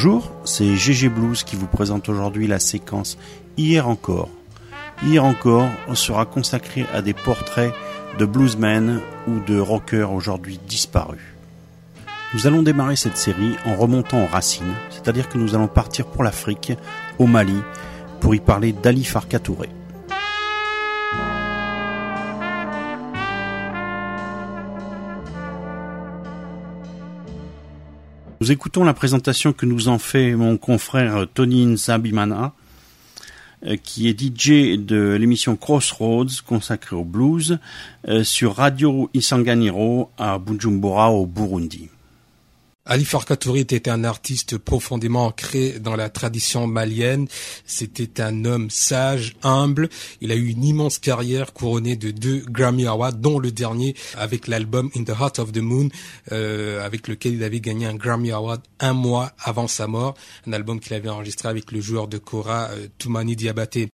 Bonjour, c'est GG Blues qui vous présente aujourd'hui la séquence Hier encore. Hier encore sera consacré à des portraits de bluesmen ou de rockers aujourd'hui disparus. Nous allons démarrer cette série en remontant aux racines, c'est-à-dire que nous allons partir pour l'Afrique, au Mali, pour y parler d'Ali Farka. Nous écoutons la présentation que nous en fait mon confrère Tony Nzabimana, euh, qui est DJ de l'émission Crossroads consacrée au blues euh, sur Radio Isanganiro à Bujumbura au Burundi. Ali Farka était un artiste profondément ancré dans la tradition malienne. C'était un homme sage, humble. Il a eu une immense carrière couronnée de deux Grammy Awards, dont le dernier avec l'album In the Heart of the Moon, euh, avec lequel il avait gagné un Grammy Award un mois avant sa mort. Un album qu'il avait enregistré avec le joueur de Kora, euh, Toumani Diabaté.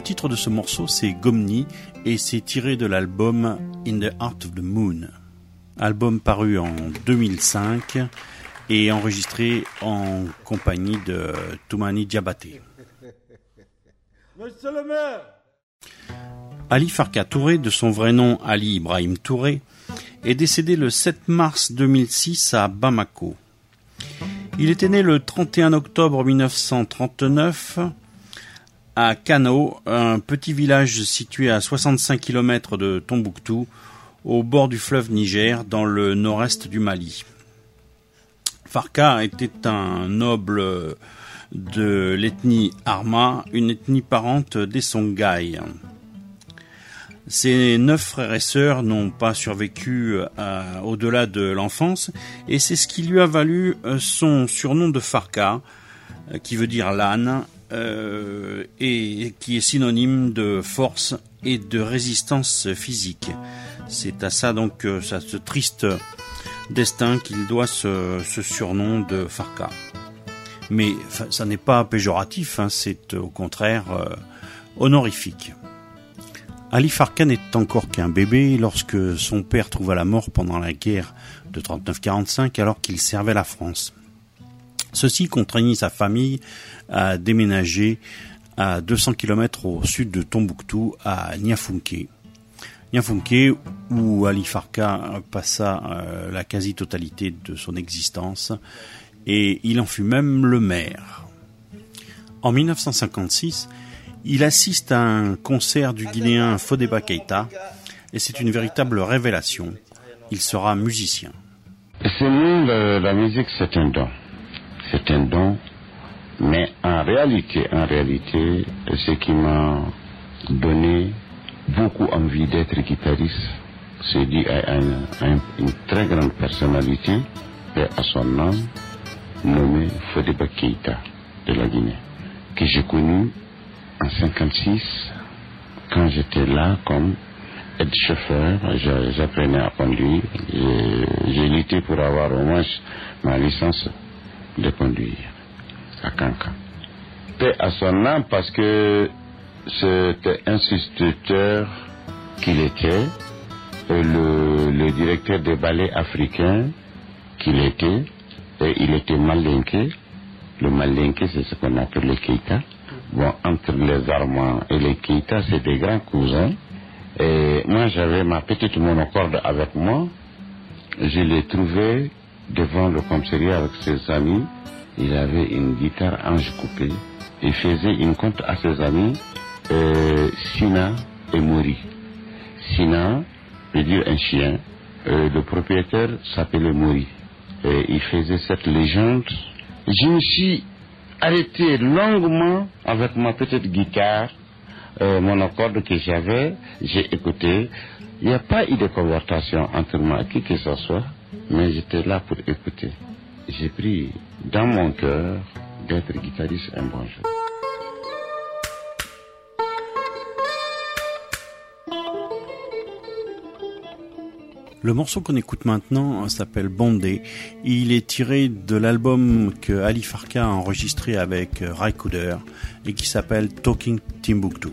Titre de ce morceau, c'est Gomni et c'est tiré de l'album In the Heart of the Moon. Album paru en 2005 et enregistré en compagnie de Toumani Diabaté. Monsieur le maire Ali Farka Touré, de son vrai nom Ali Ibrahim Touré, est décédé le 7 mars 2006 à Bamako. Il était né le 31 octobre 1939 à Kano, un petit village situé à 65 km de Tombouctou, au bord du fleuve Niger, dans le nord-est du Mali. Farka était un noble de l'ethnie Arma, une ethnie parente des Songhai. Ses neuf frères et sœurs n'ont pas survécu euh, au-delà de l'enfance, et c'est ce qui lui a valu euh, son surnom de Farka, euh, qui veut dire l'âne, et qui est synonyme de force et de résistance physique. C'est à ça donc, à ce triste destin qu'il doit ce, surnom de Farka. Mais ça n'est pas péjoratif, hein, c'est au contraire honorifique. Ali Farka n'est encore qu'un bébé lorsque son père trouva la mort pendant la guerre de 39-45 alors qu'il servait la France. Ceci contraignit sa famille à déménager à 200 km au sud de Tombouctou à Niafunke. Niafunke où Ali Farka passa euh, la quasi-totalité de son existence et il en fut même le maire. En 1956, il assiste à un concert du Guinéen Fodeba Keita et c'est une véritable révélation. Il sera musicien. C'est nous, la musique, c'est un don. C'est un don. Mais en réalité, en réalité, ce qui m'a donné beaucoup envie d'être guitariste, c'est dû à, une très grande personnalité et à son nom nommé Fodeba Keita de la Guinée, que j'ai connu en 56, quand j'étais là comme aide-chauffeur, j'apprenais à conduire. J'ai lutté pour avoir au moins ma licence de conduire à Cancan. C'était à son nom parce que c'était instituteur qu'il était, le, le directeur des ballets africains qu'il était, et il était malinqué. Le malinqué, c'est ce qu'on appelle le keita. Bon, entre les Armands et les Keita, c'est des grands cousins. Et moi, j'avais ma petite monocorde avec moi. Je l'ai trouvé devant le commissariat avec ses amis. Il avait une guitare ange coupée. Il faisait une compte à ses amis, euh, Sina et Mori. Sina veut dire un chien. Euh, le propriétaire s'appelait Mori. Il faisait cette légende. Je me suis arrêté longuement avec ma petite guitare, euh, mon accord que j'avais, j'ai écouté. Il n'y a pas eu de conversation entre moi et qui que ce soit, mais j'étais là pour écouter. J'ai pris dans mon cœur d'être guitariste un bon jour. Le morceau qu'on écoute maintenant s'appelle Bondé. Il est tiré de l'album que Ali Farka a enregistré avec Ray Cooder et qui s'appelle Talking Timbuktu.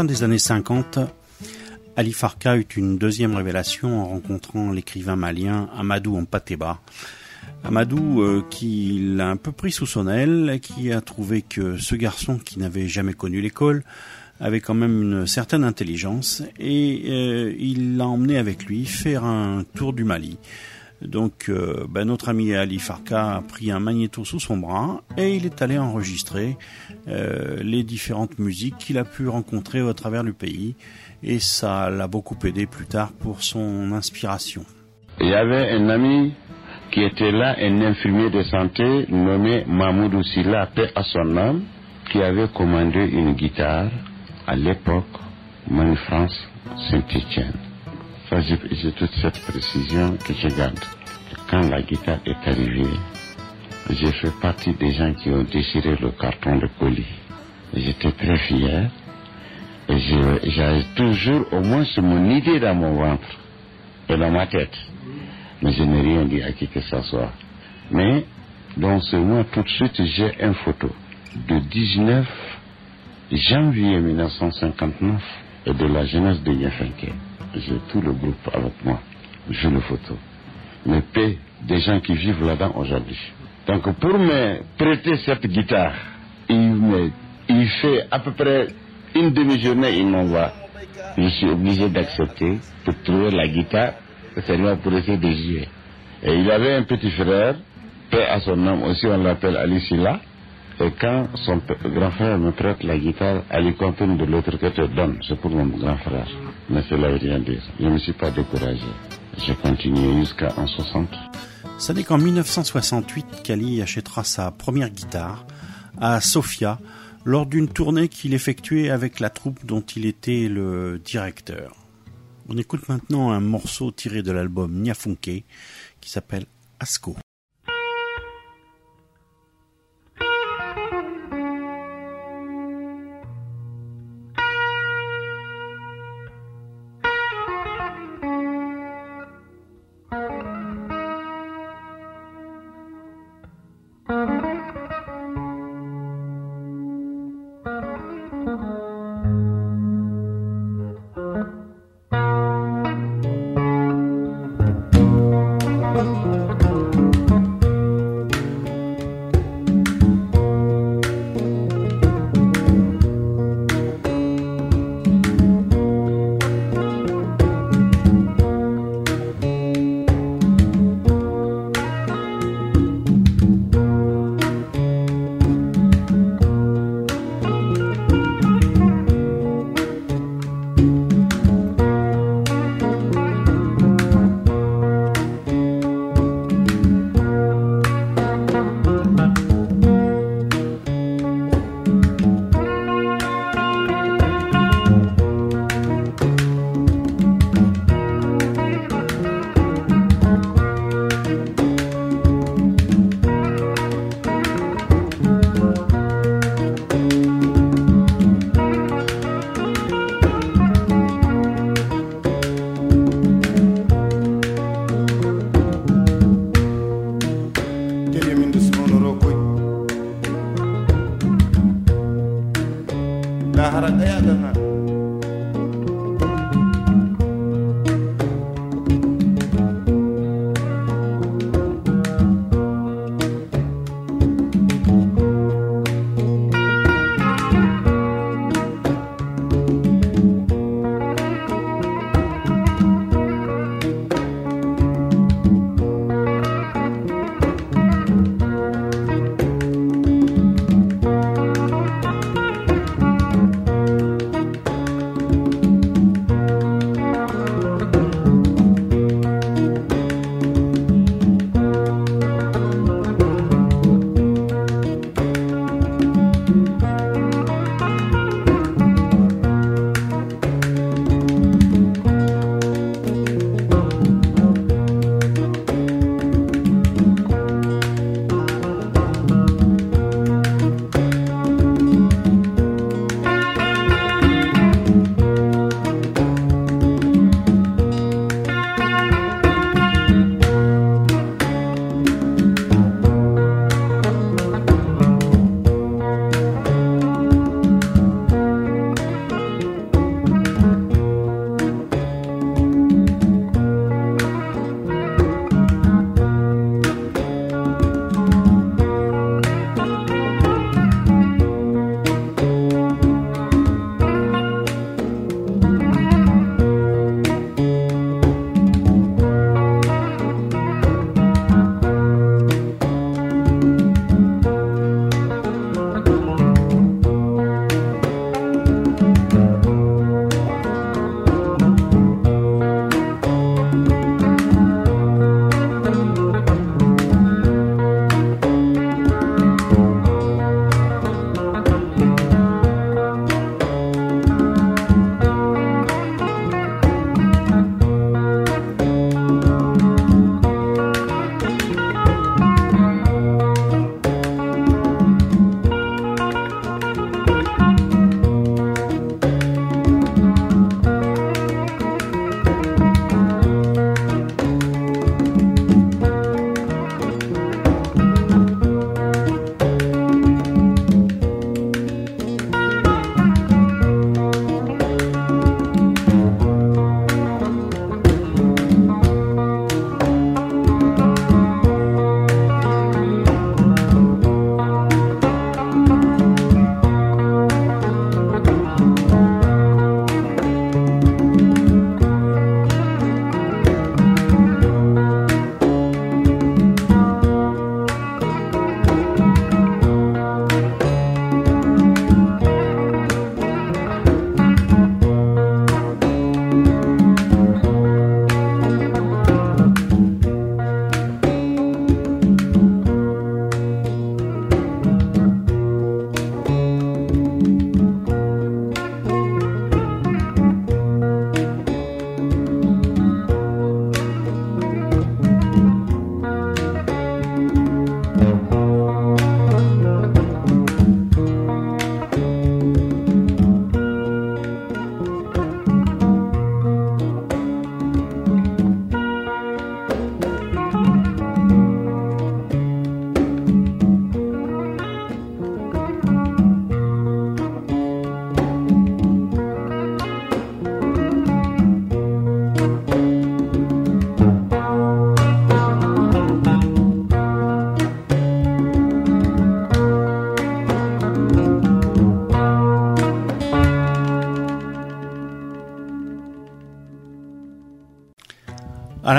Fin des années 50, Ali Farka eut une deuxième révélation en rencontrant l'écrivain malien Amadou Ampateba. Amadou euh, qui l'a un peu pris sous son aile, qui a trouvé que ce garçon qui n'avait jamais connu l'école avait quand même une certaine intelligence et euh, il l'a emmené avec lui faire un tour du Mali. Donc euh, ben, notre ami Ali Farka a pris un magnéto sous son bras et il est allé enregistrer euh, les différentes musiques qu'il a pu rencontrer au travers du pays et ça l'a beaucoup aidé plus tard pour son inspiration. Il y avait un ami qui était là, un infirmier de santé nommé Mahmoud Silla, paix à son âme, qui avait commandé une guitare à l'époque, Mani France J'ai toute cette précision que je garde. Quand la guitare est arrivée, j'ai fait partie des gens qui ont déchiré le carton de colis. J'étais très fier. Et j'avais toujours au moins mon idée dans mon ventre et dans ma tête. Mais je n'ai rien dit à qui que ce soit. Mais dans ce mois, tout de suite, j'ai une photo de 19 janvier 1959 et de la jeunesse de Yafenke. J'ai tout le groupe avec moi. J'ai le photo. me paie des gens qui vivent là-dedans aujourd'hui. Donc pour me prêter cette guitare, il, il fait à peu près une demi-journée, il m'envoie. Je suis obligé d'accepter pour trouver la guitare, seulement pour essayer de jouer. Et il avait un petit frère, paix à son nom aussi, on l'appelle Alicilla. Et quand son grand frère me prête la guitare, Ali Compton de l'autre côté donne, c'est pour mon grand frère. Mais cela veut rien dire. Je ne me suis pas découragé. J'ai continué jusqu'à en 60. Ce n'est qu'en 1968 qu'Ali achètera sa première guitare à Sofia lors d'une tournée qu'il effectuait avec la troupe dont il était le directeur. On écoute maintenant un morceau tiré de l'album Niafunke qui s'appelle Asco.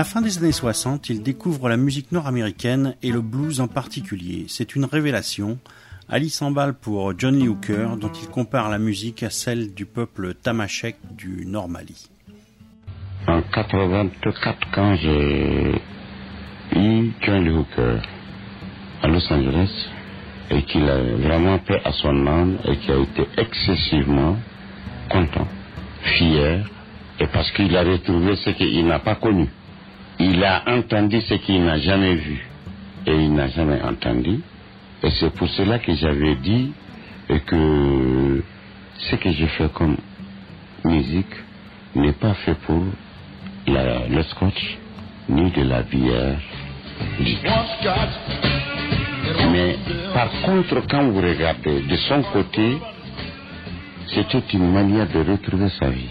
La fin des années 60, il découvre la musique nord-américaine et le blues en particulier. C'est une révélation. Ali s'emballe pour John Lee Hooker, dont il compare la musique à celle du peuple tamashek du Nord Mali. En 84, quand j'ai eu John Lee Hooker à Los Angeles, et qu'il a vraiment fait à son âme et qui a été excessivement content, fier, et parce qu'il a retrouvé ce qu'il n'a pas connu. Il a entendu ce qu'il n'a jamais vu et il n'a jamais entendu. Et c'est pour cela que j'avais dit que ce que je fais comme musique n'est pas fait pour le scotch ni de la bière Mais par contre, quand vous regardez de son côté, c'était une manière de retrouver sa vie.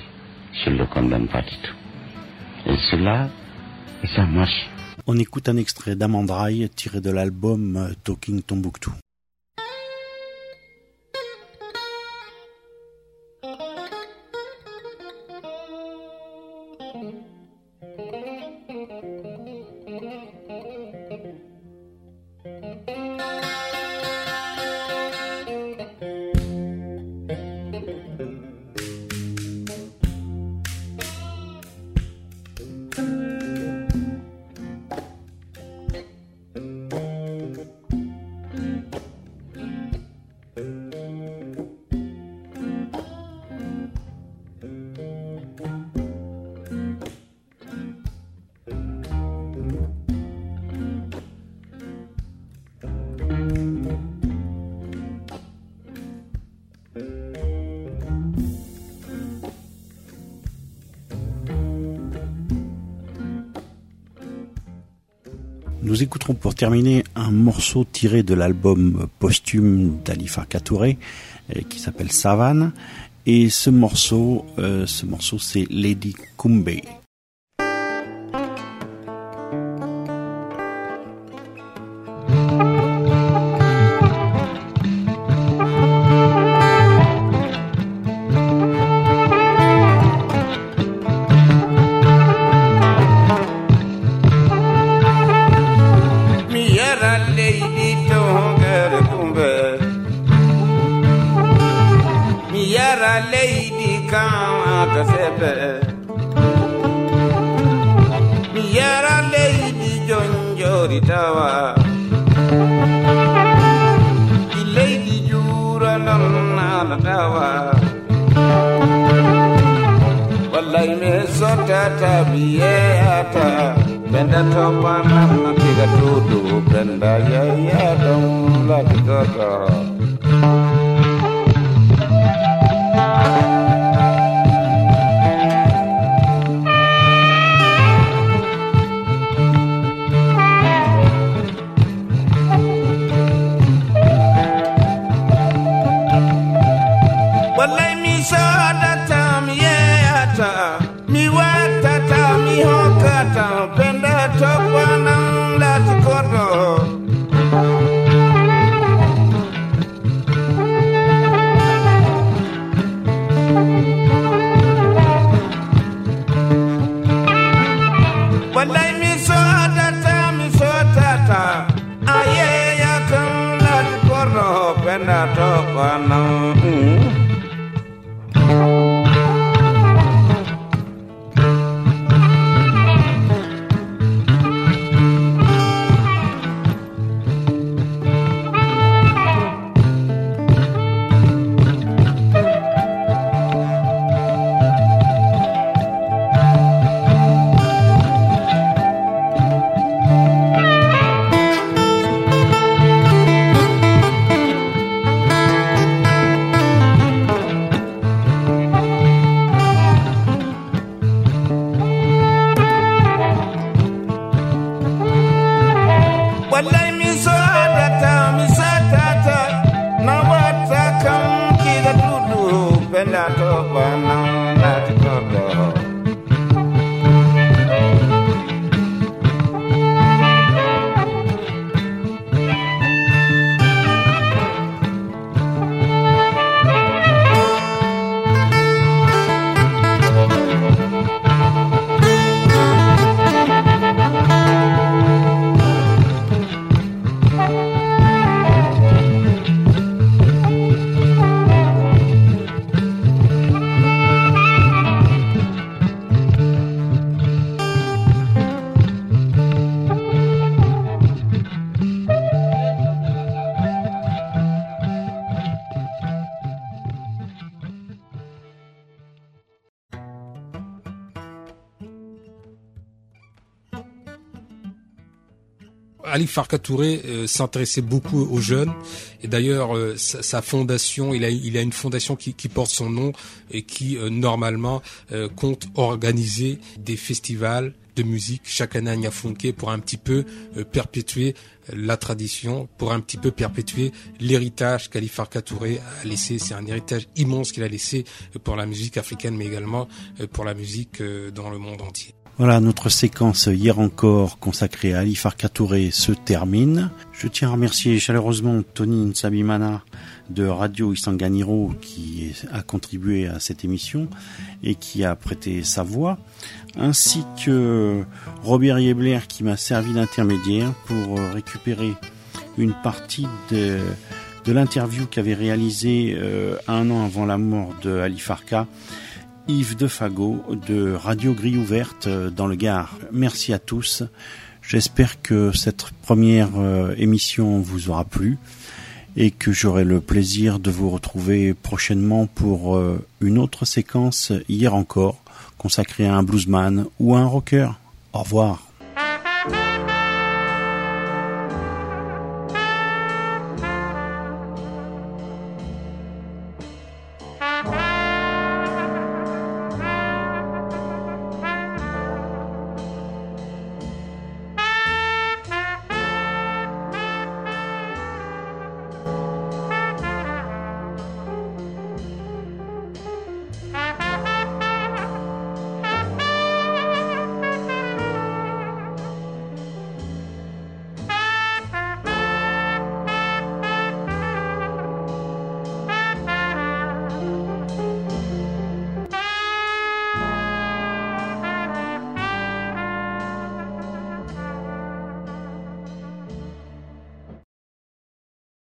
Je ne le condamne pas du tout. Et cela, On écoute un extrait d'Amandraille tiré de l'album euh, Talking Tombouctou. Nous écouterons pour terminer un morceau tiré de l'album posthume d'Alifa Katouré euh, qui s'appelle Savane et ce morceau, euh, ce morceau c'est Lady Kumbe. wallahi me sottata mi yeyata benda topanam no tiga tudu benda yeyadon latigoto Vendato Quanam. Ali Farka Touré euh, s'intéressait beaucoup aux jeunes et d'ailleurs euh, sa, fondation, il a, a une fondation qui, porte son nom et qui normalement compte organiser des festivals de musique chaque année à Niafunke pour un petit peu perpétuer la tradition, pour un petit peu perpétuer l'héritage qu'Ali Touré a laissé. C'est un héritage immense qu'il a laissé pour la musique africaine, mais également pour la musique dans le monde entier. Voilà, notre séquence hier encore consacrée à Ali Farka Touré se termine. Je tiens à remercier chaleureusement Tony Nsabimana de Radio Isanganiro qui a contribué à cette émission et qui a prêté sa voix, ainsi que Robert Yebler qui m'a servi d'intermédiaire pour récupérer une partie de, l'interview qu'avait réalisée euh, un an avant la mort de Ali Farka Yves Defago de Radio Grille Ouverte euh, dans le Gard. Merci à tous. J'espère que cette première euh, émission vous aura plu et que j'aurai le plaisir de vous retrouver prochainement pour euh, une autre séquence hier encore consacrée à un bluesman ou à un rocker. Au revoir.